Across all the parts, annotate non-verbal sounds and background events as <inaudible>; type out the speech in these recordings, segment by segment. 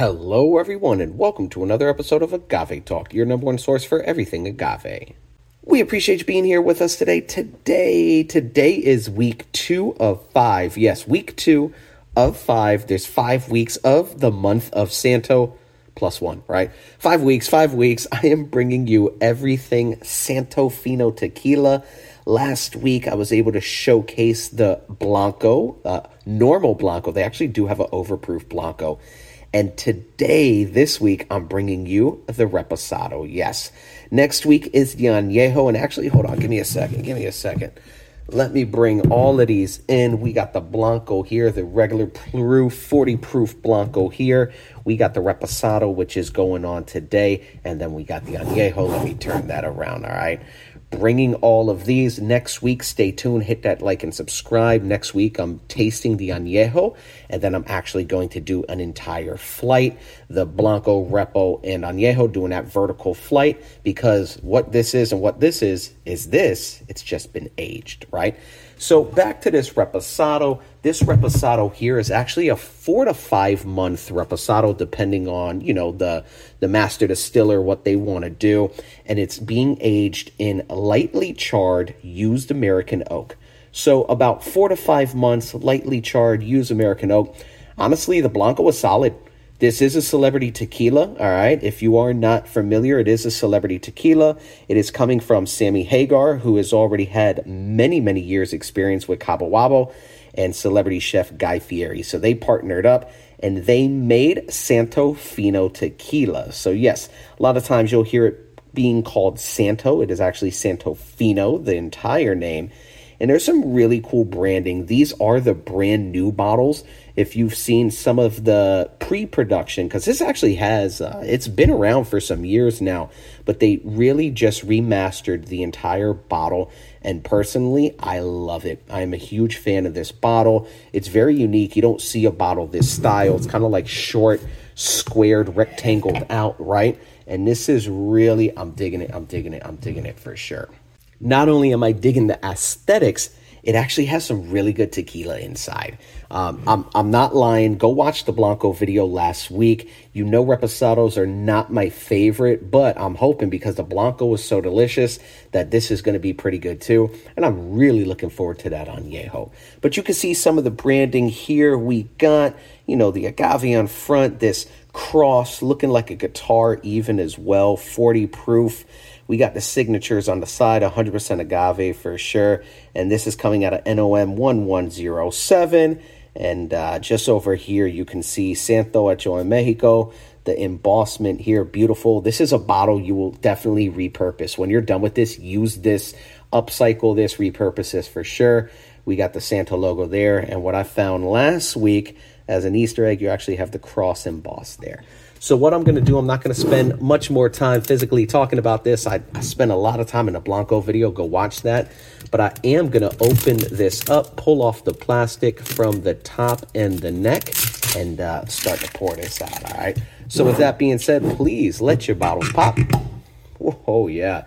Hello, everyone, and welcome to another episode of Agave Talk, your number one source for everything agave. We appreciate you being here with us today. Today, today is week two of five. Yes, week two of five. There's five weeks of the month of Santo plus one, right? Five weeks, five weeks. <laughs> I am bringing you everything Santo Fino tequila. Last week, I was able to showcase the Blanco, uh, normal Blanco. They actually do have an overproof Blanco and today, this week, I'm bringing you the Reposado. Yes. Next week is the Añejo. And actually, hold on. Give me a second. Give me a second. Let me bring all of these in. We got the Blanco here, the regular proof, 40 proof Blanco here. We got the Reposado, which is going on today. And then we got the Añejo. Let me turn that around. All right bringing all of these next week. Stay tuned, hit that like and subscribe. Next week, I'm tasting the Añejo, and then I'm actually going to do an entire flight the Blanco, Repo, and Añejo doing that vertical flight because what this is and what this is is this, it's just been aged, right? So back to this reposado. This reposado here is actually a four to five month reposado, depending on you know the the master distiller what they want to do, and it's being aged in lightly charred used American oak. So about four to five months, lightly charred used American oak. Honestly, the Blanco was solid. This is a celebrity tequila, all right? If you are not familiar, it is a celebrity tequila. It is coming from Sammy Hagar, who has already had many, many years' experience with Cabo Wabo and celebrity chef Guy Fieri. So they partnered up and they made Santo Fino tequila. So, yes, a lot of times you'll hear it being called Santo. It is actually Santo Fino, the entire name. And there's some really cool branding. These are the brand new bottles. If you've seen some of the pre-production, because this actually has, uh, it's been around for some years now, but they really just remastered the entire bottle. And personally, I love it. I'm a huge fan of this bottle. It's very unique. You don't see a bottle this style. It's kind of like short, squared, rectangled out, right? And this is really, I'm digging it. I'm digging it. I'm digging it for sure not only am I digging the aesthetics, it actually has some really good tequila inside. Um, I'm, I'm not lying. Go watch the Blanco video last week. You know, reposados are not my favorite, but I'm hoping because the Blanco was so delicious that this is going to be pretty good too. And I'm really looking forward to that on Añejo. But you can see some of the branding here. We got, you know, the agave on front, this cross looking like a guitar, even as well, 40 proof. We got the signatures on the side, 100% agave for sure. And this is coming out of NOM 1107. And uh, just over here, you can see Santo Hecho en Mexico. The embossment here, beautiful. This is a bottle you will definitely repurpose. When you're done with this, use this, upcycle this, repurpose this for sure. We got the Santo logo there. And what I found last week as an Easter egg, you actually have the cross embossed there. So what I'm going to do, I'm not going to spend much more time physically talking about this. I, I spent a lot of time in a Blanco video. Go watch that. But I am going to open this up, pull off the plastic from the top and the neck, and uh, start to pour this out, all right? So with that being said, please let your bottles pop. Oh, yeah.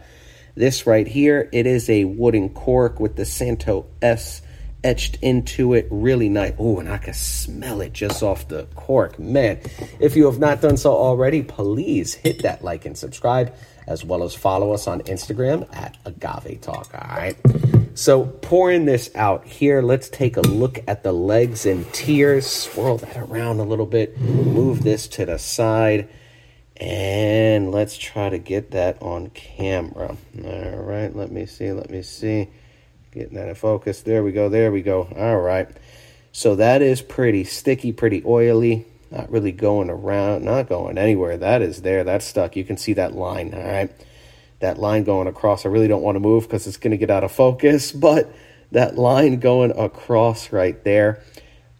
This right here, it is a wooden cork with the Santo S etched into it really nice. Oh, and I can smell it just off the cork. Man, if you have not done so already, please hit that like and subscribe, as well as follow us on Instagram at Agave Talk. All right. So, pouring this out here, let's take a look at the legs and tears. Swirl that around a little bit, move this to the side, and let's try to get that on camera. All right, let me see, let me see. Getting that in focus. There we go. There we go. All right. So that is pretty sticky, pretty oily. Not really going around, not going anywhere. That is there. That's stuck. You can see that line. All right. That line going across. I really don't want to move because it's going to get out of focus. <laughs> But that line going across right there.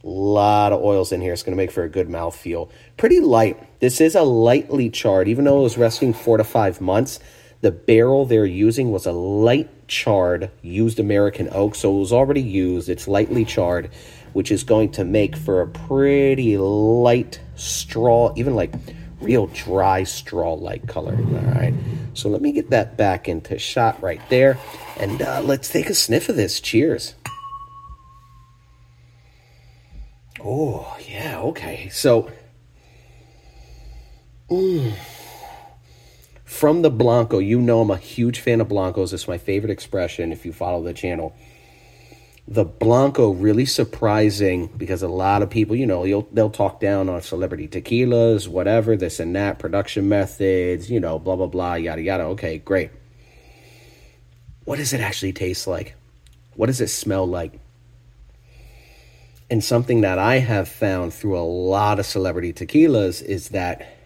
A lot of oils in here. It's going to make for a good mouth feel. Pretty light. This is a lightly charred, even though it was resting four to five months. The barrel they're using was a light charred used American oak, so it was already used. It's lightly charred, which is going to make for a pretty light straw, even like real dry straw like color. All right. So let me get that back into shot right there. And uh, let's take a sniff of this. Cheers. Oh, yeah. Okay. So From the Blanco, you know I'm a huge fan of Blancos. It's my favorite expression if you follow the channel. The Blanco really surprising because a lot of people, you know, they'll talk down on celebrity tequilas, whatever, this and that, production methods, you know, blah, blah, blah, yada, yada. Okay, great. What does it actually taste like? What does it smell like? And something that I have found through a lot of celebrity tequilas is that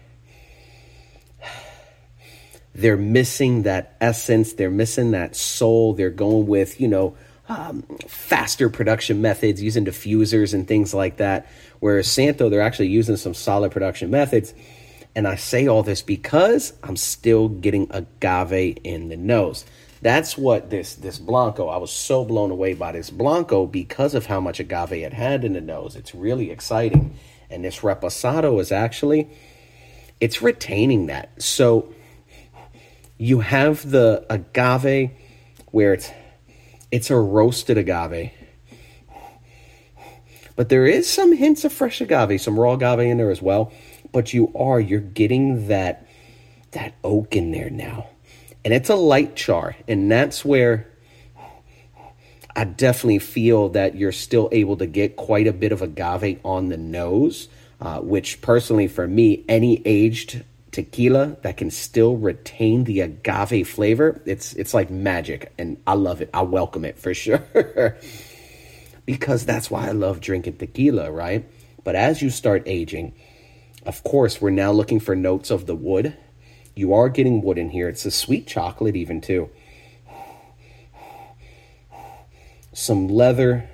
they're missing that essence, they're missing that soul. They're going with, you know, um, faster production methods using diffusers and things like that. Whereas Santo, they're actually using some solid production methods. And I say all this because I'm still getting agave in the nose. That's what this this Blanco, I was so blown away by this Blanco because of how much agave it had in the nose. It's really exciting. And this Reposado is actually it's retaining that. So you have the agave where it's it's a roasted agave. But there is some hints of fresh agave, some raw agave in there as well. But you are, you're getting that that oak in there now and it's a light char and that's where i definitely feel that you're still able to get quite a bit of agave on the nose uh, which personally for me any aged tequila that can still retain the agave flavor it's it's like magic and i love it i welcome it for <laughs> sure because that's why i love drinking tequila right but as you start aging of course we're now looking for notes of the wood you are getting wood in here. It's a sweet chocolate, even too. Some leather,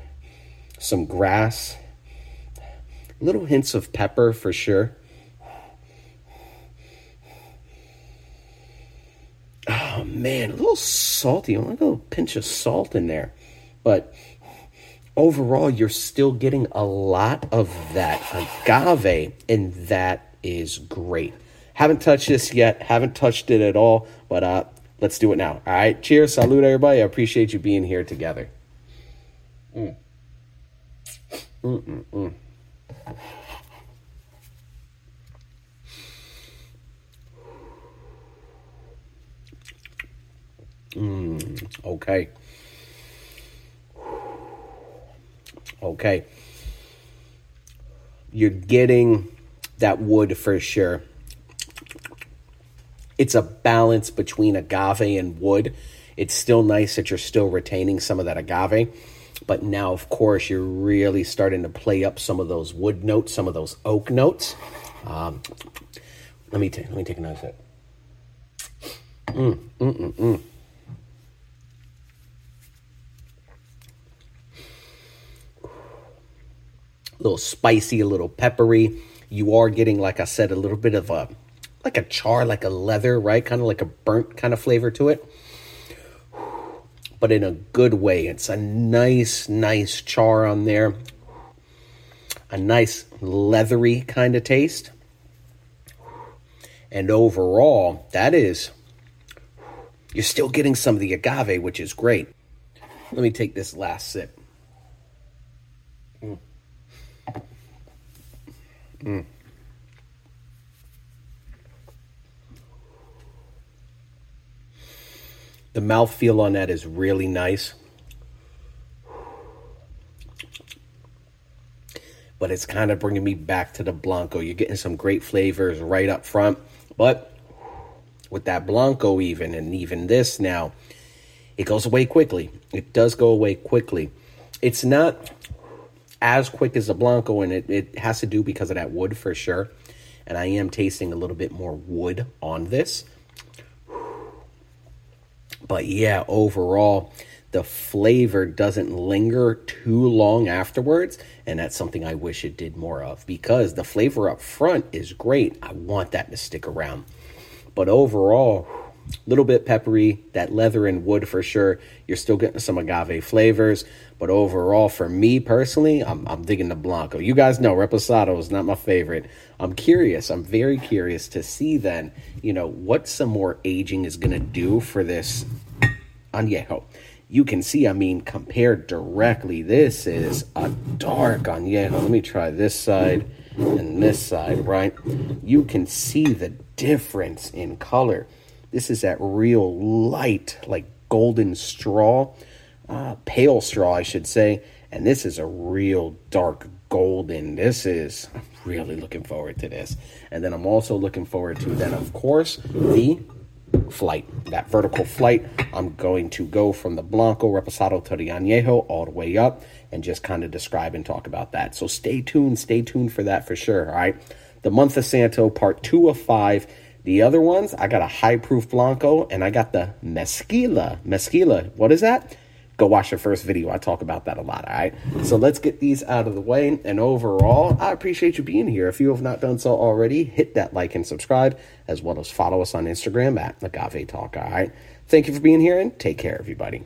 some grass, little hints of pepper for sure. Oh man, a little salty. Want a little pinch of salt in there. But overall, you're still getting a lot of that agave, and that is great. Haven't touched this yet. Haven't touched it at all. But uh, let's do it now. All right. Cheers. Salute, everybody. I appreciate you being here together. Mm. Mm-mm-mm. Mm, okay. Okay. You're getting that wood for sure it's a balance between agave and wood. It's still nice that you're still retaining some of that agave, but now, of course, you're really starting to play up some of those wood notes, some of those oak notes. Um, let me take let me take another sip. Mm, mm, mm, mm. Little spicy, a little peppery. You are getting, like I said, a little bit of a like a char, like a leather, right? Kind of like a burnt kind of flavor to it. But in a good way. It's a nice, nice char on there. A nice leathery kind of taste. And overall, that is, you're still getting some of the agave, which is great. Let me take this last sip. Mm. The mouthfeel on that is really nice. But it's kind of bringing me back to the Blanco. You're getting some great flavors right up front. But with that Blanco, even, and even this now, it goes away quickly. It does go away quickly. It's not as quick as the Blanco, and it, it has to do because of that wood for sure. And I am tasting a little bit more wood on this. But yeah, overall, the flavor doesn't linger too long afterwards. And that's something I wish it did more of because the flavor up front is great. I want that to stick around. But overall, little bit peppery, that leather and wood for sure. You're still getting some agave flavors, but overall, for me personally, I'm, I'm digging the Blanco. You guys know Reposado is not my favorite. I'm curious. I'm very curious to see then, you know, what some more aging is going to do for this añejo. You can see, I mean, compared directly, this is a dark añejo. Let me try this side. and this side, right? You can see the difference in color. This is that real light, like golden straw, uh, pale straw, I should say. And this is a real dark golden. This is, I'm really looking forward to this. And then I'm also looking forward to then, of course, the flight, that vertical flight. I'm going to go from the Blanco Reposado to the Añejo all the way up and just kind of describe and talk about that. So stay tuned, stay tuned for that for sure. All right. The month of Santo, part two of five. The other ones, I got a high proof Blanco and I got the Mezquila. Mezquila, what is that? Go watch the first video. I talk about that a lot. All right. So let's get these out of the way. And overall, I appreciate you being here. If you have not done so already, hit that like and subscribe, as well as follow us on Instagram at Agave Talk. All right. Thank you for being here and take care, everybody.